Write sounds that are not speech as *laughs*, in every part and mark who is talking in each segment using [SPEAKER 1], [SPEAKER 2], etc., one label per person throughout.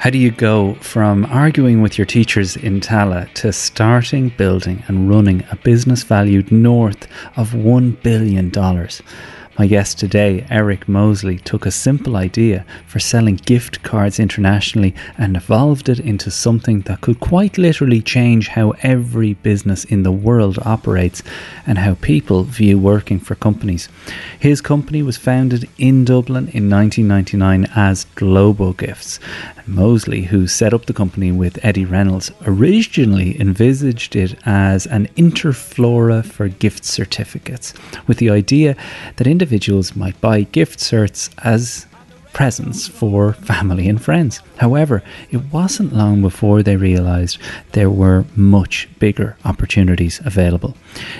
[SPEAKER 1] How do you go from arguing with your teachers in Tallaght to starting, building, and running a business valued north of $1 billion? My guest today, Eric Mosley, took a simple idea for selling gift cards internationally and evolved it into something that could quite literally change how every business in the world operates and how people view working for companies. His company was founded in Dublin in 1999 as Global Gifts. Mosley, who set up the company with Eddie Reynolds, originally envisaged it as an interflora for gift certificates, with the idea that individuals individuals might buy gift certs as presents for family and friends. However, it wasn't long before they realised there were much bigger opportunities available.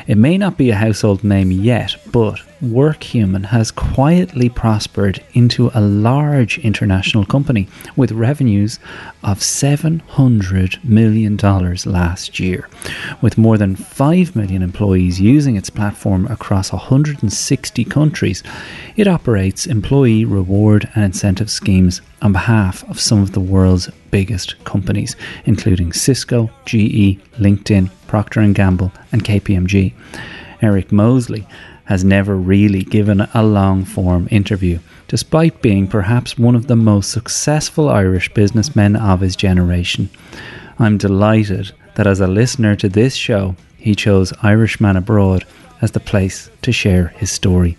[SPEAKER 1] It may not be a household name yet, but Workhuman has quietly prospered into a large international company with revenues of $700 million last year. With more than 5 million employees using its platform across 160 countries, it operates employee reward and incentive schemes on behalf of some of the world's biggest companies, including Cisco, GE, LinkedIn, Procter & Gamble, and KPMG. Eric Mosley has never really given a long form interview, despite being perhaps one of the most successful Irish businessmen of his generation. I'm delighted that as a listener to this show, he chose Irishman Abroad as the place to share his story.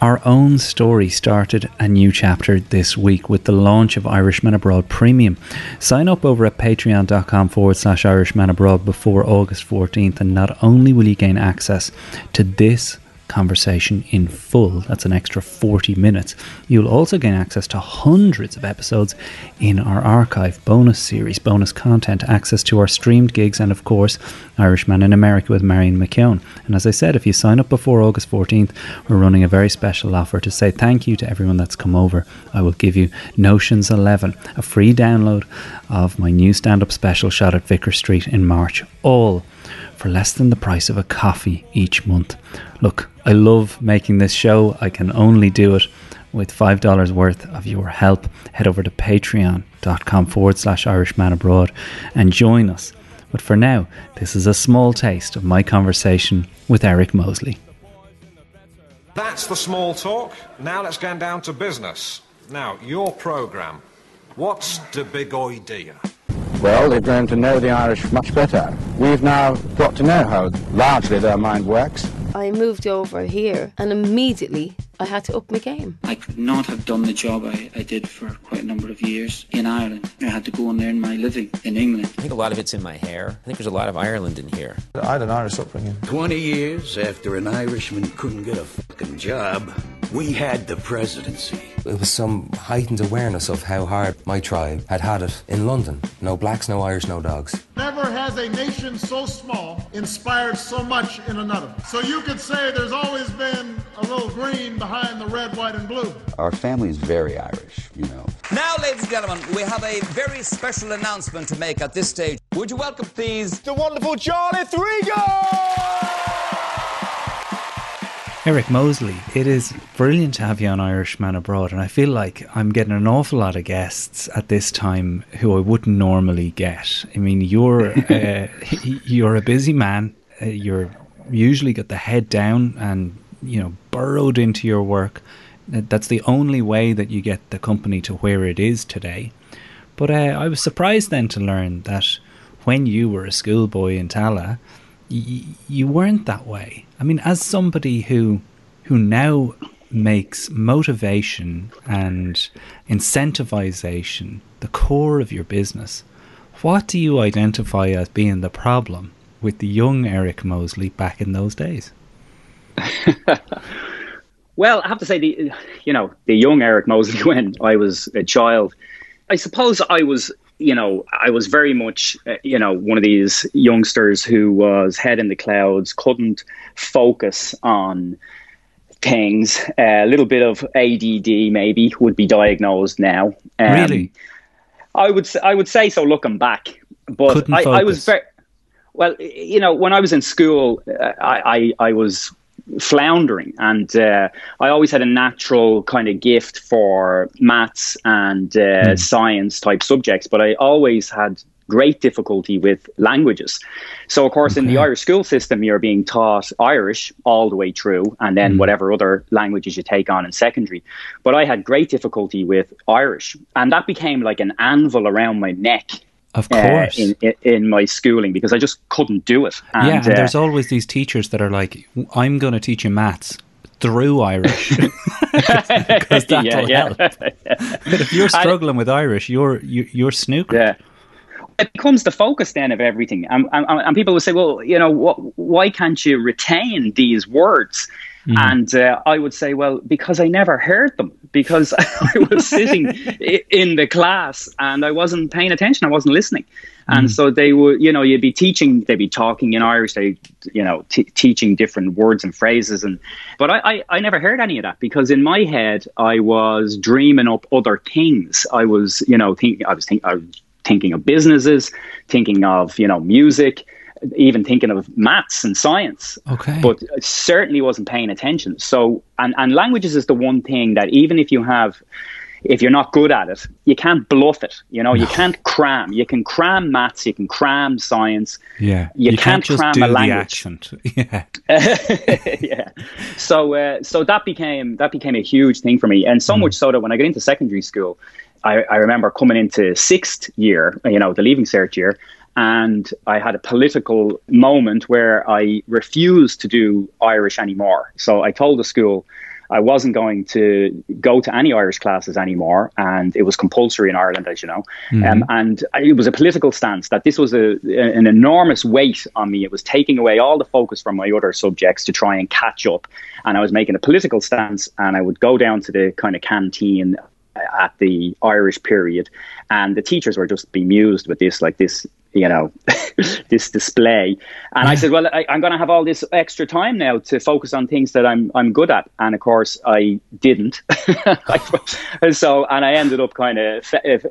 [SPEAKER 1] Our own story started a new chapter this week with the launch of Irishman Abroad Premium. Sign up over at patreon.com forward slash Irishman Abroad before August 14th, and not only will you gain access to this conversation in full. That's an extra 40 minutes. You'll also gain access to hundreds of episodes in our archive, bonus series, bonus content, access to our streamed gigs, and of course, Irishman in America with Marion McKeown. And as I said, if you sign up before August 14th, we're running a very special offer to say thank you to everyone that's come over. I will give you Notions 11, a free download of my new stand up special shot at Vicar Street in March. All for less than the price of a coffee each month. Look, I love making this show. I can only do it with $5 worth of your help. Head over to patreon.com forward slash Irishman Abroad and join us. But for now, this is a small taste of my conversation with Eric Mosley.
[SPEAKER 2] That's the small talk. Now let's get down to business. Now, your programme. What's the big idea?
[SPEAKER 3] Well, they've grown to know the Irish much better. We've now got to know how largely their mind works.
[SPEAKER 4] I moved over here and immediately I had to up my game.
[SPEAKER 5] I could not have done the job I, I did for quite a number of years in Ireland. I had to go and earn my living in England.
[SPEAKER 6] I think a lot of it's in my hair. I think there's a lot of Ireland in here.
[SPEAKER 7] I had an Irish upbringing.
[SPEAKER 8] 20 years after an Irishman couldn't get a fucking job, we had the presidency.
[SPEAKER 9] It was some heightened awareness of how hard my tribe had had it in London. No blacks, no Irish, no dogs.
[SPEAKER 10] Never has a nation so small inspired so much in another. So you could say there's always been a little green behind the red, white, and blue.
[SPEAKER 11] Our family is very Irish, you know.
[SPEAKER 12] Now, ladies and gentlemen, we have a very special announcement to make at this stage. Would you welcome, please,
[SPEAKER 7] the wonderful Charlie Thrigo!
[SPEAKER 1] Eric Mosley, it is brilliant to have you on Irishman Abroad, and I feel like I'm getting an awful lot of guests at this time who I wouldn't normally get. I mean, you're *laughs* uh, you're a busy man. Uh, you're usually got the head down and you know burrowed into your work. That's the only way that you get the company to where it is today. But uh, I was surprised then to learn that when you were a schoolboy in Tallaght, y- you weren't that way. I mean, as somebody who who now makes motivation and incentivization the core of your business, what do you identify as being the problem with the young Eric Mosley back in those days? *laughs*
[SPEAKER 13] well, I have to say the you know the young Eric Mosley *laughs* when I was a child, I suppose I was you know, I was very much, uh, you know, one of these youngsters who was head in the clouds, couldn't focus on things. Uh, a little bit of ADD maybe would be diagnosed now.
[SPEAKER 1] Um, really,
[SPEAKER 13] I would I would say so looking back, but I, I, was very well. You know, when I was in school, uh, I, I I was floundering. And uh, I always had a natural kind of gift for maths and uh, mm. science type subjects, but I always had great difficulty with languages. So, of course, okay. in the Irish school system, you're being taught Irish all the way through, and then mm. whatever other languages you take on in secondary. But I had great difficulty with Irish, and that became like an anvil around my neck.
[SPEAKER 1] Of course,
[SPEAKER 13] uh, in, in, my schooling because I just couldn't do it.
[SPEAKER 1] And, yeah, and uh, there's always these teachers that are like, "I'm going to teach you maths, through Irish *laughs* because that'll yeah, yeah. help. if you're *laughs* struggling with Irish, you're you, are you are snookered.
[SPEAKER 13] Yeah, it becomes the focus then of everything. And, and, and people will say, well, you know, what, why can't you retain these words? Mm. And uh, I would say, well, because I never heard them, because *laughs* I was sitting *laughs* in the class and I wasn't paying attention, I wasn't listening. And mm. so they would, you know, you'd be teaching, they'd be talking in Irish, they, you know, t- teaching different words and phrases. And but I, I, I never heard any of that because in my head I was dreaming up other things. I was, you know, think I was thinking, I was thinking of businesses, thinking of you know music, even thinking of maths and science.
[SPEAKER 1] Okay.
[SPEAKER 13] But certainly wasn't paying attention. So and and languages is the one thing that even if you have if you're not good at it, you can't bluff it. You know, no. you can't cram. You can cram maths, you can cram science.
[SPEAKER 1] Yeah,
[SPEAKER 13] you, you can't,
[SPEAKER 1] can't
[SPEAKER 13] cram a language. *laughs*
[SPEAKER 1] Yeah, *laughs*
[SPEAKER 13] yeah. So, uh, so that became that became a huge thing for me, and so mm. much so that when I got into secondary school, I, I remember coming into sixth year, you know, the leaving cert year, and I had a political moment where I refused to do Irish anymore. So I told the school I wasn't going to go to any Irish classes anymore, and it was compulsory in Ireland, as you know. Mm-hmm. Um, and it was a political stance that this was a, an enormous weight on me. It was taking away all the focus from my other subjects to try and catch up. And I was making a political stance, and I would go down to the kind of canteen at the Irish period, and the teachers were just bemused with this, like this, you know, *laughs* this display. And I said, well, I, am going to have all this extra time now to focus on things that I'm I'm good at, and of course I didn't. *laughs* so, and I ended up kind of,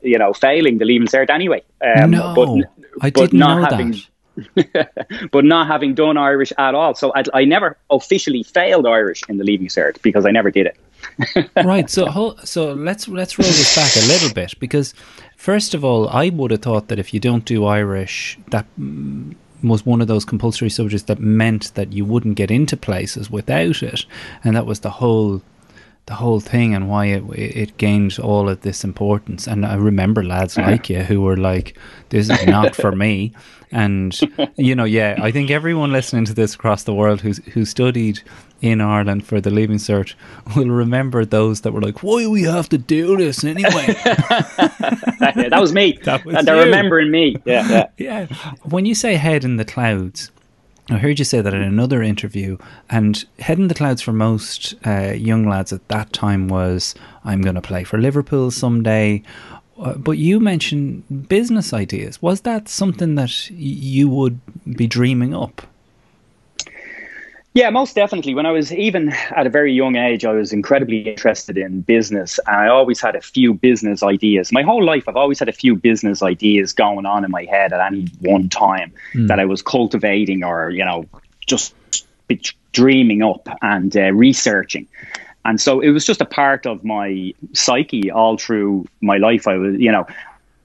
[SPEAKER 13] you know, failing the leaving cert anyway.
[SPEAKER 1] Um, no, but, I didn't know
[SPEAKER 13] having,
[SPEAKER 1] that. *laughs*
[SPEAKER 13] but not having done Irish at all. So I, I, never officially failed Irish in the leaving cert because I never did
[SPEAKER 1] it. right. So so let's let's roll this back a little bit because first of all, I would have thought that if you don't do Irish, that was one of those compulsory subjects that meant that you wouldn't get into places without it, and that was the whole the whole thing and why it it gained all of this importance. And I remember lads like you who were like, "This is not for me," *laughs* and you know, yeah, I think everyone listening to this across the world who's who studied in Ireland for the Leaving Cert *laughs* will remember those that were like, "Why do we have to do this anyway?" *laughs*
[SPEAKER 13] yeah, that was me. That was and they're remembering me. Yeah,
[SPEAKER 1] yeah, yeah. When you say head in the clouds, I heard you say that in another interview, and heading the clouds for most uh, young lads at that time was, "I'm going to play for Liverpool someday." Uh, but you mentioned business ideas. Was that something that you would be dreaming up?
[SPEAKER 13] Yeah, most definitely. When I was even at a very young age, I was incredibly interested in business. And I always had a few business ideas. My whole life, I've always had a few business ideas going on in my head at any one time mm. that I was cultivating or, you know, just dreaming up and uh, researching. And so it was just a part of my psyche all through my life. I was, you know,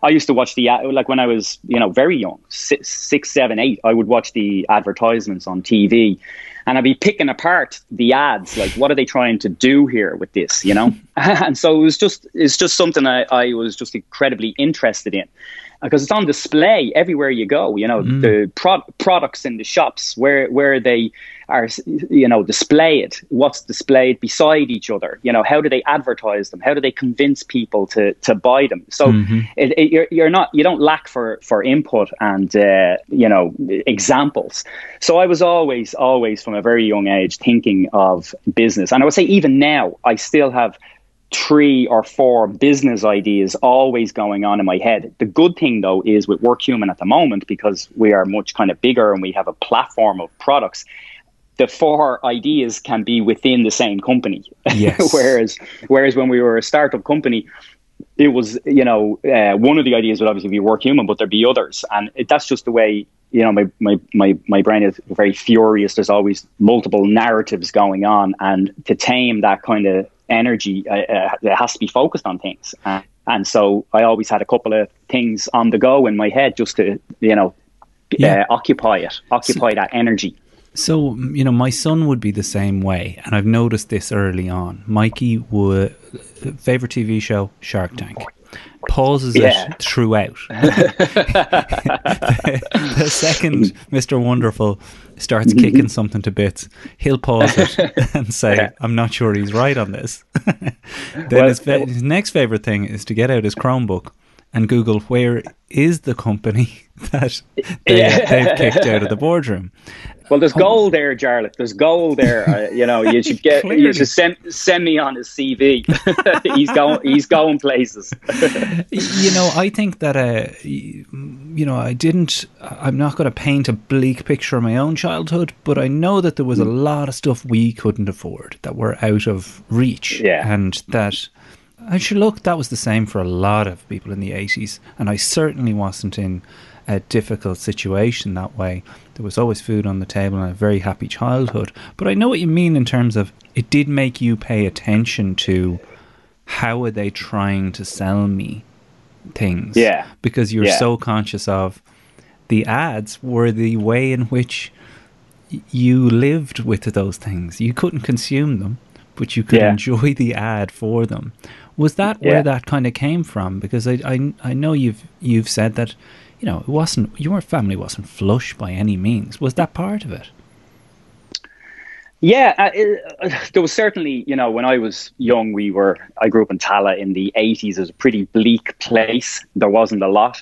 [SPEAKER 13] I used to watch the like when I was you know very young, six, six, seven, eight. I would watch the advertisements on TV, and I'd be picking apart the ads. Like, what are they trying to do here with this? You know, *laughs* and so it was just it's just something I, I was just incredibly interested in because it's on display everywhere you go. You know, mm. the pro- products in the shops where where they are, you know, displayed. What's displayed beside each other? You know, how do they advertise them? How do they convince people to to buy them? So mm-hmm. it, it, you're you're not you don't lack for for input and uh, you know examples. So I was always always from a very young age thinking of business, and I would say even now I still have three or four business ideas always going on in my head. The good thing though is with Workhuman at the moment, because we are much kind of bigger and we have a platform of products, the four ideas can be within the same company.
[SPEAKER 1] Yes. *laughs*
[SPEAKER 13] whereas whereas when we were a startup company, it was, you know, uh, one of the ideas would obviously be Workhuman, but there'd be others. And it, that's just the way, you know, my, my, my, my brain is very furious. There's always multiple narratives going on. And to tame that kind of energy, uh, uh, it has to be focused on things. And, and so I always had a couple of things on the go in my head just to, you know, yeah. uh, occupy it, occupy so, that energy.
[SPEAKER 1] So, you know, my son would be the same way, and I've noticed this early on. Mikey would favorite TV show Shark Tank. Pauses yeah. it throughout. the, the, second Mr. Wonderful starts mm-hmm. kicking something to bits, he'll pause it *laughs* and say, yeah. "I'm not sure he's right on this." *laughs* then well, his, his next favorite thing is to get out his Chromebook and Google where is the company *laughs* that they, *laughs* have kicked out of the boardroom.
[SPEAKER 13] Well, there's gold there, Jarlath. There's gold there. Uh, you know, you should get you should send send me on his CV. *laughs* he's going he's going places.
[SPEAKER 1] you know, I think that uh, you know, I didn't. I'm not going to paint a bleak picture of my own childhood, but I know that there was a lot of stuff we couldn't afford that were out of reach,
[SPEAKER 13] yeah.
[SPEAKER 1] and that Should look, that was the same for a lot of people in the 80s, and I certainly wasn't in a difficult situation that way. There was always food on the table and a very happy childhood. But I know what you mean in terms of it did make you pay attention to how are they trying to sell me things.
[SPEAKER 13] Yeah.
[SPEAKER 1] Because you're
[SPEAKER 13] yeah.
[SPEAKER 1] so conscious of the ads were the way in which you lived with those things. You couldn't consume them, but you could yeah. enjoy the ad for them. Was that yeah. where that kind of came from? Because I, I I know you've you've said that you know it wasn't your family wasn't flush by any means. Was that part of it?
[SPEAKER 13] Yeah, uh, it, uh, there was certainly, you know, when I was young, we were, I grew up in Tallaght in the 80s. It was a pretty bleak place. There wasn't a lot.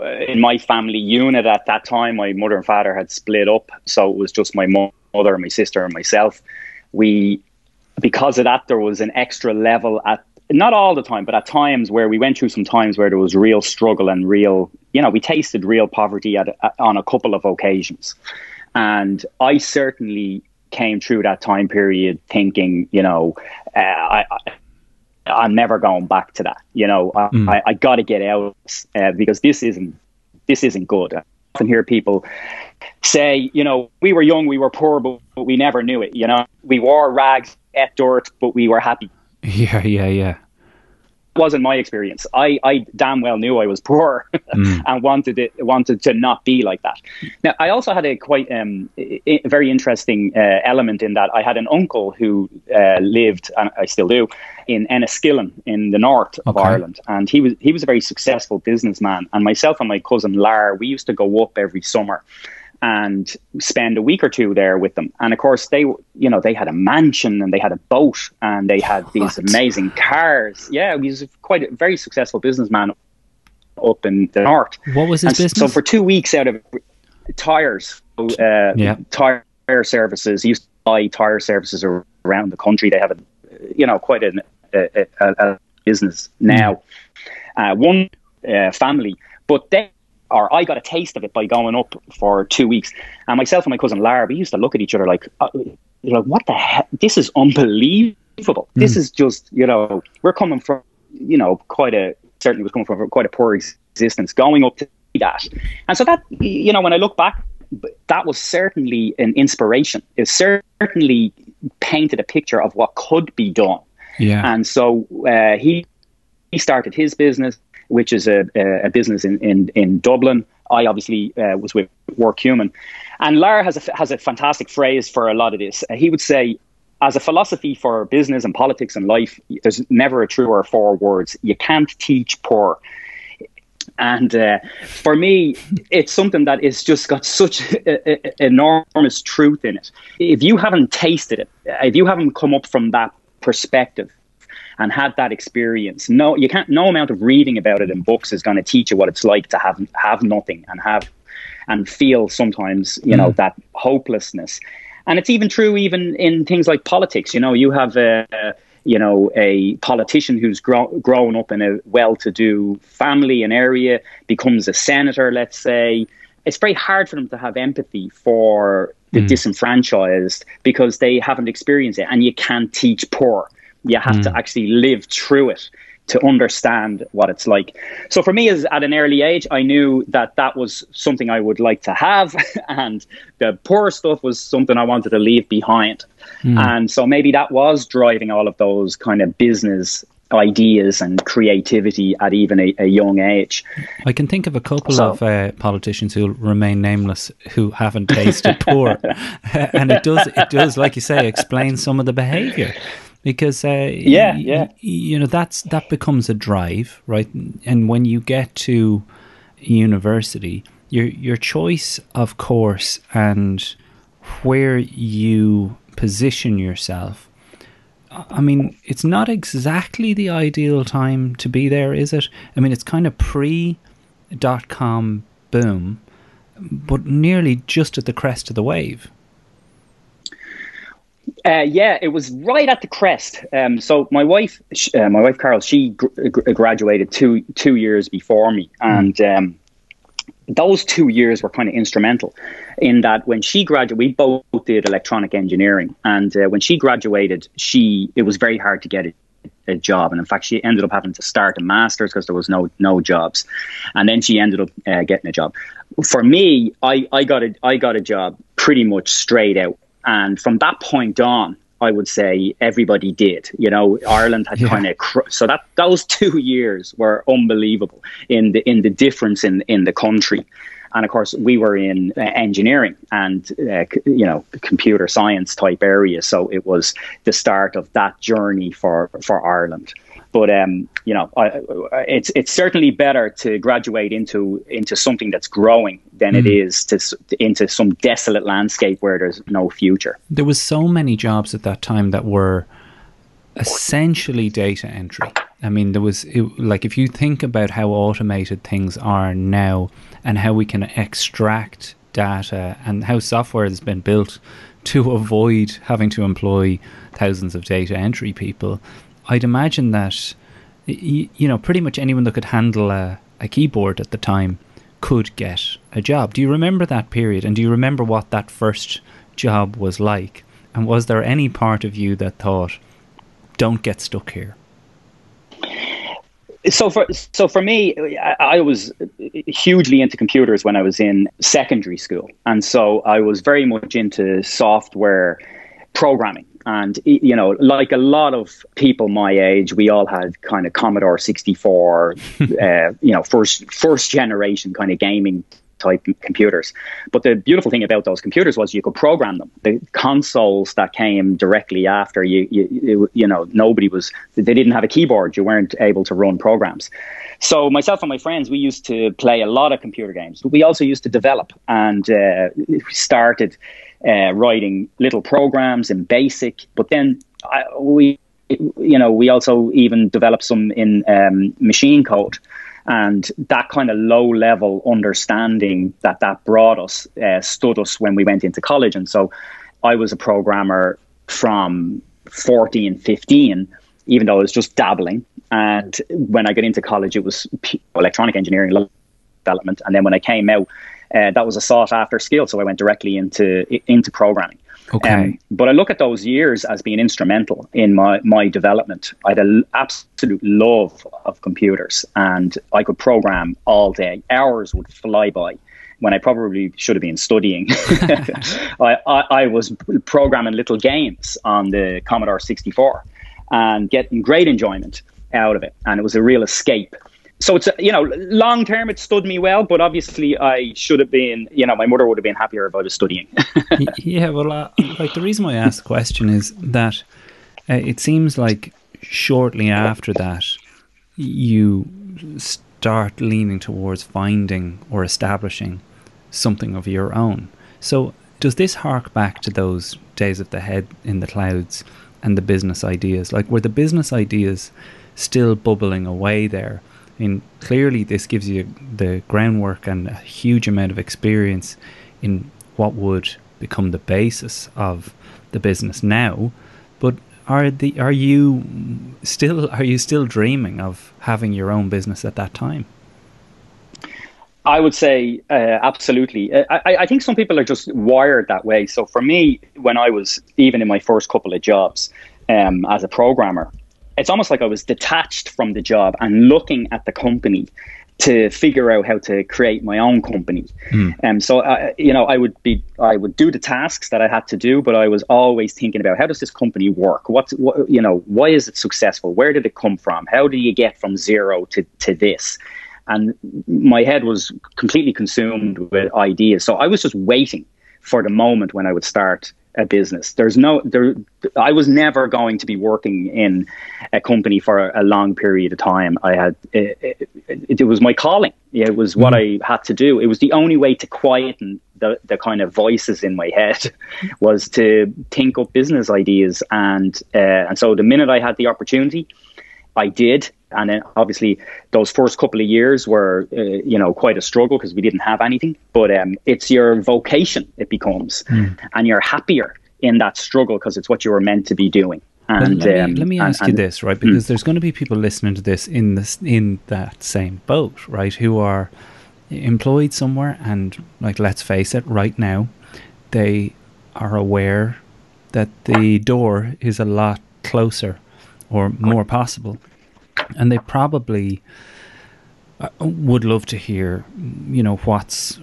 [SPEAKER 13] Uh, in my family unit at that time, my mother and father had split up. So it was just my mother, and my sister, and myself. We, because of that, there was an extra level at not all the time, but at times where we went through some times where there was real struggle and real, you know, we tasted real poverty at, at, on a couple of occasions. And I certainly came through that time period thinking, you know, uh, I, I, am never going back to that. You know, I, mm. I, I got to get out uh, because this isn't this isn't good. I often hear people say, you know, we were young, we were poor, but, but we never knew it. You know, we wore rags, ate dirt, but we were happy *laughs*
[SPEAKER 1] Yeah, yeah, yeah.
[SPEAKER 13] Wasn't my experience. I, I damn well knew I was poor *laughs* mm. and wanted it wanted to not be like that. Now, I also had a quite um, I- very interesting uh, element in that I had an uncle who uh, lived, and I still do, in Enniskillen in the north of okay. Ireland, and he was he was a very successful businessman. And myself and my cousin Lar, we used to go up every summer and spend a week or two there with them. And of course, they, you know, they had a mansion and they had a boat and they had *laughs* these what? amazing cars. Yeah, he was quite a very successful businessman up in the north.
[SPEAKER 1] What was his and business?
[SPEAKER 13] So for two weeks out of tires, uh, yeah. tire services, he used to buy tire services around the country. They have a, you know, quite a, a, a, a business now. Mm. Uh, one uh, family, but they or I got a taste of it by going up for two weeks. And myself and my cousin Lar, we used to look at each other like, uh, like what the heck? This is unbelievable. Mm. This is just, you know, we're coming from, you know, quite a, certainly was coming from quite a poor existence, going up to that. And so that, you know, when I look back, that was certainly an inspiration. It certainly painted a picture of what could be done.
[SPEAKER 1] Yeah.
[SPEAKER 13] And so uh, he he started his business which is a, a business in, in, in Dublin. I obviously uh, was with Workhuman. And Lar has a, has a fantastic phrase for a lot of this. he would say, as a philosophy for business and politics and life, there's never a truer four words. You can't teach poor. And uh, for me, it's something that is just got such a, *laughs* a, enormous truth in it. If you haven't tasted it, if you haven't come up from that perspective, and had that experience. No, you can't. No amount of reading about it in books is going to teach you what it's like to have have nothing and have and feel sometimes you mm. know that hopelessness. And it's even true even in things like politics. You know, you have a you know a politician who's grow, grown up in a well-to-do family and area becomes a senator, let's say. It's very hard for them to have empathy for the mm. disenfranchised because they haven't experienced it, and you can't teach poor. You have mm. to actually live through it to understand what it's like. So for me, as at an early age, I knew that that was something I would like to have, *laughs* and the poor stuff was something I wanted to leave behind. Mm. And so maybe that was driving all of those kind of business ideas and creativity at even a, a, young age.
[SPEAKER 1] I can think of a couple so, of uh, politicians who remain nameless who haven't tasted poor, *laughs* *laughs* and it does it does like you say explain some of the behaviour because uh,
[SPEAKER 13] yeah yeah
[SPEAKER 1] you know that's that becomes a drive right and when you get to university your your choice of course and where you position yourself I mean, it's not exactly the ideal time to be there, is it? I mean, it's kind of pre dot com boom, but nearly just at the crest of the wave.
[SPEAKER 13] Uh, yeah, it was right at the crest. Um, so my wife, uh, my wife Carol, she gr- graduated two two years before me, hmm. and um, those two years were kind of instrumental in that when she graduated, we both did electronic engineering, and uh, when she graduated, she it was very hard to get a, a job, and in fact, she ended up having to start a master's because there was no no jobs, and then she ended up uh, getting a job. For me, I, I got a I got a job pretty much straight out, and from that point on, I would say everybody did. You know, Ireland had yeah. kind of cr- so that those *laughs* two years were unbelievable in the in the difference in in the country. And of course, we were in uh, engineering and uh, c- you know computer science type area, so it was the start of that journey for for Ireland. But um, you know, I, it's it's certainly better to graduate into into something that's growing than mm. it hmm. to into some desolate landscape where there's no future.
[SPEAKER 1] There was so many jobs at that time that were essentially data entry. I mean, there was it, like if you think about how automated things are now and how we can extract data and how software has been built to avoid having to employ thousands of data entry people I'd imagine that you, you know pretty much anyone that could handle a, a keyboard at the time could get a job. Do you remember that period? And do you remember what that first job was like? And was there any part of you that thought, "Don't get stuck here"?
[SPEAKER 13] So for so for me, I, I was hugely into computers when I was in secondary school, and so I was very much into software programming and, you know, like a lot of people my age, we all had kind of Commodore 64, *laughs* uh, you know, first, first generation kind of gaming type computers. But the beautiful thing about those computers was you could program them. The consoles that came directly after you, you, you know, nobody was, they didn't have a keyboard. You weren't able to run programs. So myself and my friends, we used to play a lot of computer games. We also used to develop and uh, started uh, writing little programs in BASIC. But then I, we, you know, we also even developed some in um, machine code. And that kind of low level understanding that that brought us uh, stood us when we went into college. And so I was a programmer from 14, 15, even though I was just dabbling. And when I got into college, it was electronic engineering development. And then when I came out, uh, that was a sought after skill. So I went directly into into programming.
[SPEAKER 1] Okay. Um,
[SPEAKER 13] but I look at those years as being instrumental in my, my development. I had an absolute love of computers and I could program all day. Hours would fly by when I probably should have been studying. *laughs* *laughs* I, I, I, was programming little games on the Commodore 64 and getting great enjoyment out of it. And it was a real escape so it's you know long term it stood me well but obviously i should have been you know my mother would have been happier about it studying. *laughs*
[SPEAKER 1] Yeah well uh, like the reason why i asked the question is that uh, it seems like shortly after that you start leaning towards finding or establishing something of your own. So does this hark back to those days of the head in the clouds and the business ideas? Like were the business ideas still bubbling away there Mean, clearly this gives you the groundwork and a huge amount of experience in what would become the basis of the business now. But are the are you still are you still dreaming of having your own business at that time?
[SPEAKER 13] I would say uh, absolutely. Uh, I, I, think some people are just wired that way. So for me, when I was even in my first couple of jobs um, as a programmer, it's almost like I was detached from the job and looking at the company to figure out how to create my own company. And mm. um, so, uh, you know, I would be, I would do the tasks that I had to do, but I was always thinking about how does this company work? What's, what, you know, why is it successful? Where did it come from? How do you get from zero to, to this? And my head was completely consumed with ideas. So I was just waiting for the moment when I would start a business. There's no there. I was never going to be working in a company for a, a long period of time. I had it, it, it, was my calling. It was what mm. I had to do. It was the only way to quieten the the kind of voices in my head *laughs* was to think up business ideas and uh, and so the minute I had the opportunity, I did and then obviously those first couple of years were uh, you know quite a struggle because we didn't have anything. But um, it's your vocation it becomes. Mm. and you're happier in that struggle because it's what you were meant to be doing. And
[SPEAKER 1] let me, um, let me ask and, you this right? Because mm. there's going to be people listening to this in this in that same boat right? Who are employed somewhere and like let's face it right now they are aware that the door is a lot closer or more possible and they probably uh, would love to hear, you know, what's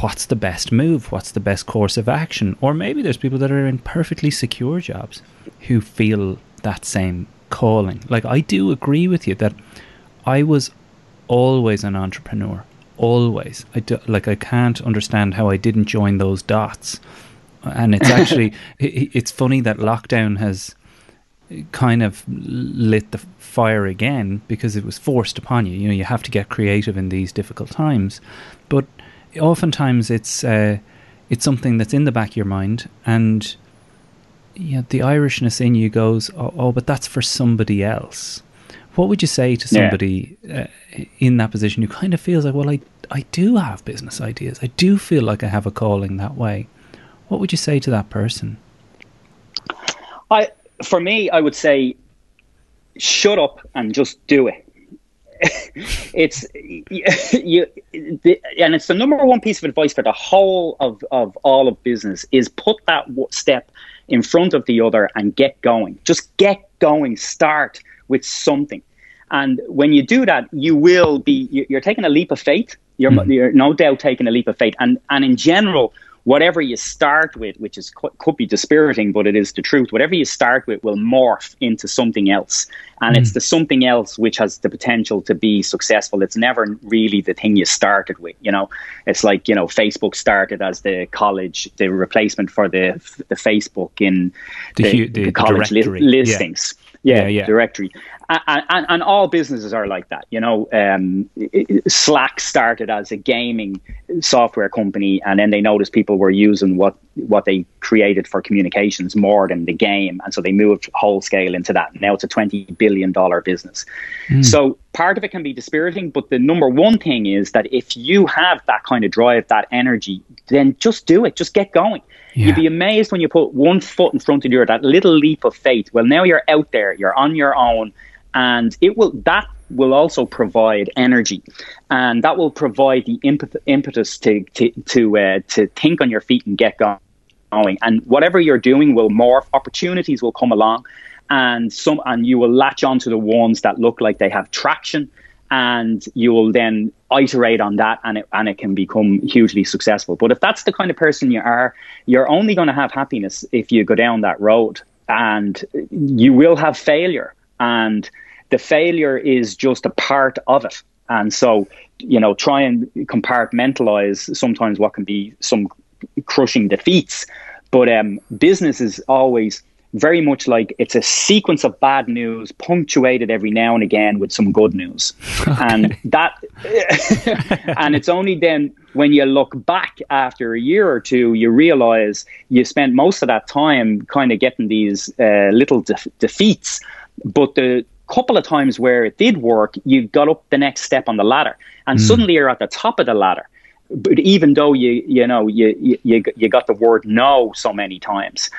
[SPEAKER 1] what's the best move, what's the best course of action, or maybe there's people that are in perfectly secure jobs who feel that same calling. Like I do agree with you that I was always an entrepreneur, always. I do, like I can't understand how I didn't join those dots, and it's *laughs* actually it, it's funny that lockdown has kind of lit the fire again because it was forced upon you. You know, you have to get creative in these difficult times, but oftentimes it's uh, it's something that's in the back of your mind, and you know, the Irishness in you goes, oh, oh, but that's for somebody else. What would you say to somebody yeah. uh, in that position who kind of feels like, well, I I do have business ideas. I do feel like I have a calling that way. What would you say to that person?
[SPEAKER 13] I for me, I would say, shut up and just do it. *laughs* it's *laughs* you, the, and it's the number one piece of advice for the whole of, of all of business is put that step in front of the other and get going. Just get going. Start with something, and when you do that, you will be. You're taking a leap of faith. You're, mm. you're no doubt taking a leap of faith, and and in general, whatever you start with, which is could be dispiriting, but it is the truth. Whatever you start with will morph into something else, and mm. it's the something else which has the potential to be successful. It's never really the thing you started with. You know, it's like you know, Facebook started as the college, the replacement for the the Facebook in the, the, the, the college li- listings. Yeah. Yeah, yeah, yeah, directory and, and, and, all businesses are like that. You know, um, Slack started as a gaming software company, and then they noticed people were using what what they created for communications more than the game, and so they moved whole scale into that. Now it's a twenty billion dollar business. Mm. So part of it can be dispiriting, but the number one thing is that if you have that kind of drive, that energy, then just do it. Just get going. Yeah. You'd be amazed when you put one foot in front of the other, that little leap of faith. Well, now you're out there, you're on your own and it will that will also provide energy, and that will provide the impetus to to to, uh, to think on your feet and get going. And whatever you're doing will morph. Opportunities will come along, and some and you will latch onto the ones that look like they have traction, and you will then iterate on that, and it and it can become hugely successful. But if that's the kind of person you are, you're only going to have happiness if you go down that road, and you will have failure and the failure is just a part of it. And so, you know, try and compartmentalize sometimes what can be some crushing defeats. But um, business is always very much like it's a sequence of bad news punctuated every now and again with some good news. *laughs* Okay. And that, *laughs* and it's only then when you look back after a year or two, you realize you spent most of that time kind of getting these uh, little de- defeats. But the couple of times where it did work, you got up the next step on the ladder, and mm. suddenly you're at the top of the ladder. But even though you you know you you you got the word no so many times,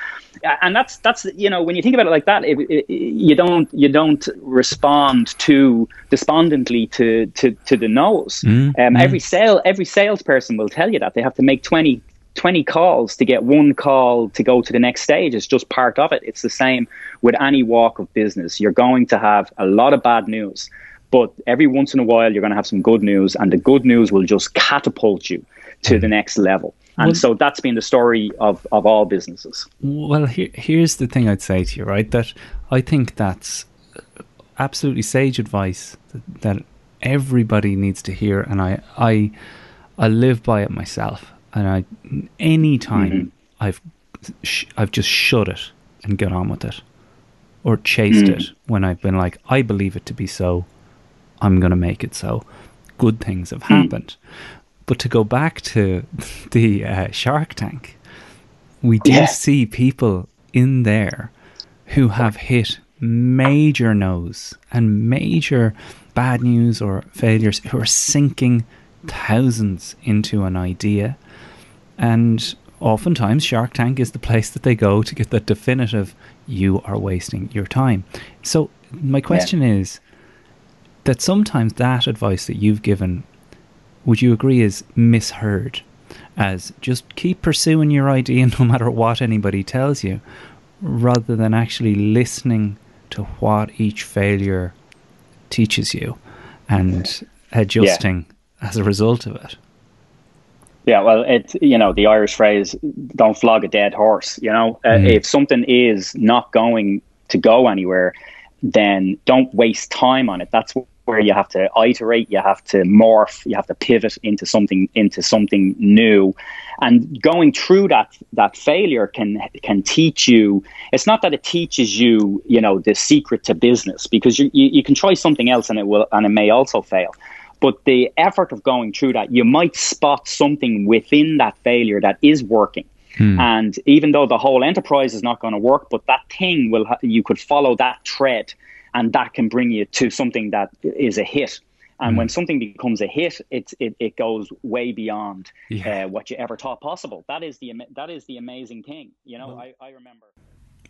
[SPEAKER 13] and that's that's you know when you think about it like that, it, it, you don't you don't respond too despondently to to to the no's. Mm. Um, mm. Every sale every salesperson will tell you that they have to make 20 20 calls to get one call to go to the next stage. It's just part of it. It's the same with any walk of business. You're going to have a lot of bad news, but every once in a while, you're going to have some good news, and the good news will just catapult you to the next level. And well, so that's been the story of, of all businesses.
[SPEAKER 1] Well, here, here's the thing I'd say to you, right? That I think that's absolutely sage advice that, that everybody needs to hear, and I, I, I live by it myself and I any time mm-hmm. I've sh- I've just shut it and get on with it, or chased mm. it when I've been like I believe it to be so, I'm gonna make it so. Good things have mm. happened, but to go back to *laughs* the uh, Shark Tank, we do yeah. see people in there who have hit major no's and major bad news or failures who are sinking thousands into an idea and oftentimes, Shark Tank is the place that they go to get the definitive, you are wasting your time. So, my question yeah. is that sometimes that advice that you've given, would you agree, is misheard? As just keep pursuing your idea *laughs* no matter what anybody tells you, rather than actually listening to what each failure teaches you and adjusting yeah. as a result of it.
[SPEAKER 13] Yeah, well, it you know the Irish phrase "don't flog a dead horse." You know, uh, mm. if something is not going to go anywhere, then don't waste time on it. That's where you have to iterate, you have to morph, you have to pivot into something into something new, and going through that that failure can can teach you. It's not that it teaches you, you know, the secret to business because you you, you can try something else and it will and it may also fail but the effort of going through that, you might spot something within that failure that is working. Hmm. And even though the whole enterprise is not going to work, but that thing will, ha- you could follow that thread and that can bring you to something that is a hit. And mm. when something becomes a hit, it it, it goes way beyond yeah. uh, what you ever thought possible. That is the that is the amazing thing. You know, well, I, I remember.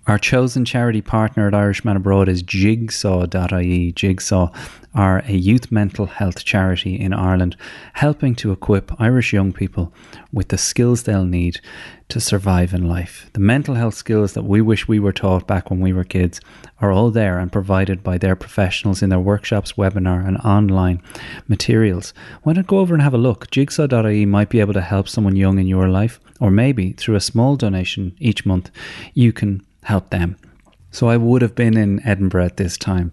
[SPEAKER 1] Our chosen charity partner at Irishman Abroad is Jigsaw.ie. Jigsaw are a youth mental health charity in Ireland, helping to equip Irish young people with the skills they'll need to survive in life. The mental health skills that we wish we were taught back when we were kids are all there and provided by their professionals in their workshops, webinar, and online materials. Why not go over and have a look? Jigsaw.ie might be able to help someone young in your life, or maybe through a small donation each month, you can help them. So I would have been in Edinburgh at this time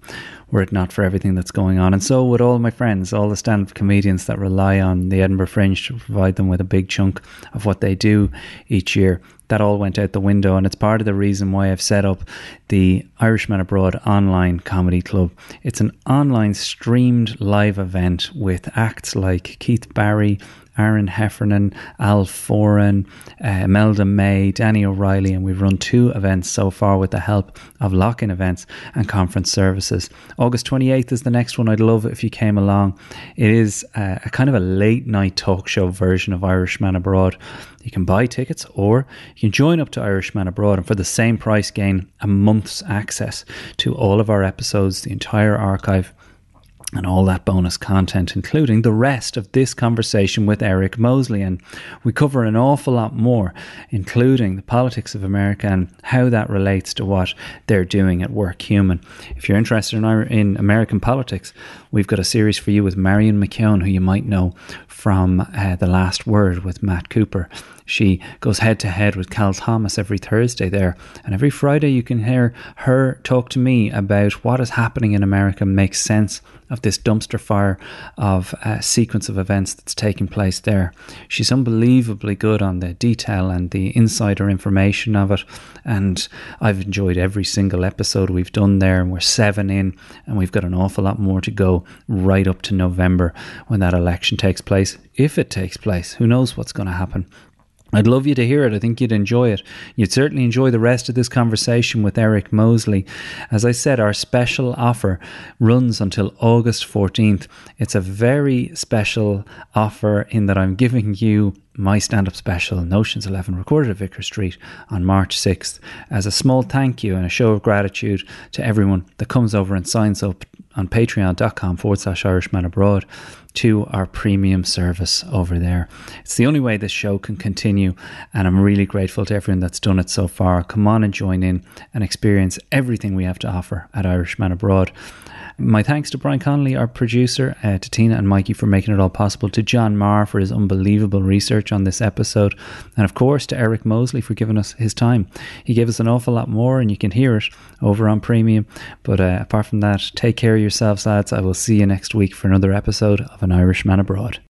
[SPEAKER 1] were it not for everything that's going on. And so would all my friends, all the stand up comedians that rely on the Edinburgh Fringe to provide them with a big chunk of what they do each year. That all went out the window, and it's part of the reason why I've set up the Irishman Abroad online comedy club. It's an online streamed live event with acts like Keith Barry, Aaron Heffernan, Al Foran, uh, Melda May, Danny O'Reilly, and we've run two events so far with the help of lock in events and conference services. August 28th is the next one. I'd love if you came along. It is a, a kind of a late night talk show version of Irishman Abroad. You can buy tickets or you can join up to Irishman Abroad and for the same price gain a month's access to all of our episodes, the entire archive and all that bonus content, including the rest of this conversation with Eric Mosley. And we cover an awful lot more, including the politics of America and how that relates to what they're doing at Workhuman. If you're interested in, our, in American politics, we've got a series for you with Marion McKeown, who you might know from uh, The Last Word with Matt Cooper. She goes head to head with Cal Thomas every Thursday there. And every Friday, you can hear her talk to me about what is happening in America, make sense of this dumpster fire of a sequence of events that's taking place there. She's unbelievably good on the detail and the insider information of it. And I've enjoyed every single episode we've done there. And we're seven in, and we've got an awful lot more to go right up to November when that election takes place. If it takes place, who knows what's going to happen. I'd love you to hear it. I think you'd enjoy it. You'd certainly enjoy the rest of this conversation with Eric Mosley. As I said, our special offer runs until August 14th. It's a very special offer in that I'm giving you my stand up special, Notions 11, recorded at Vicar Street on March 6th, as a small thank you and a show of gratitude to everyone that comes over and signs up on patreon.com forward slash Irishman Abroad to our premium service over there. It's the only way this show can continue, and I'm really grateful to everyone that's done it so far. Come on and join in and experience everything we have to offer at Irishman Abroad. My thanks to Brian Connolly, our producer, uh, to Tina and Mikey for making it all possible, to John Meagher for his unbelievable research on this episode, and of course to Eric Mosley for giving us his time. He gave us an awful lot more, and you can hear it over on Premium. But uh, apart from that, take care of yourselves, lads. I will see you next week for another episode of An Irishman Abroad.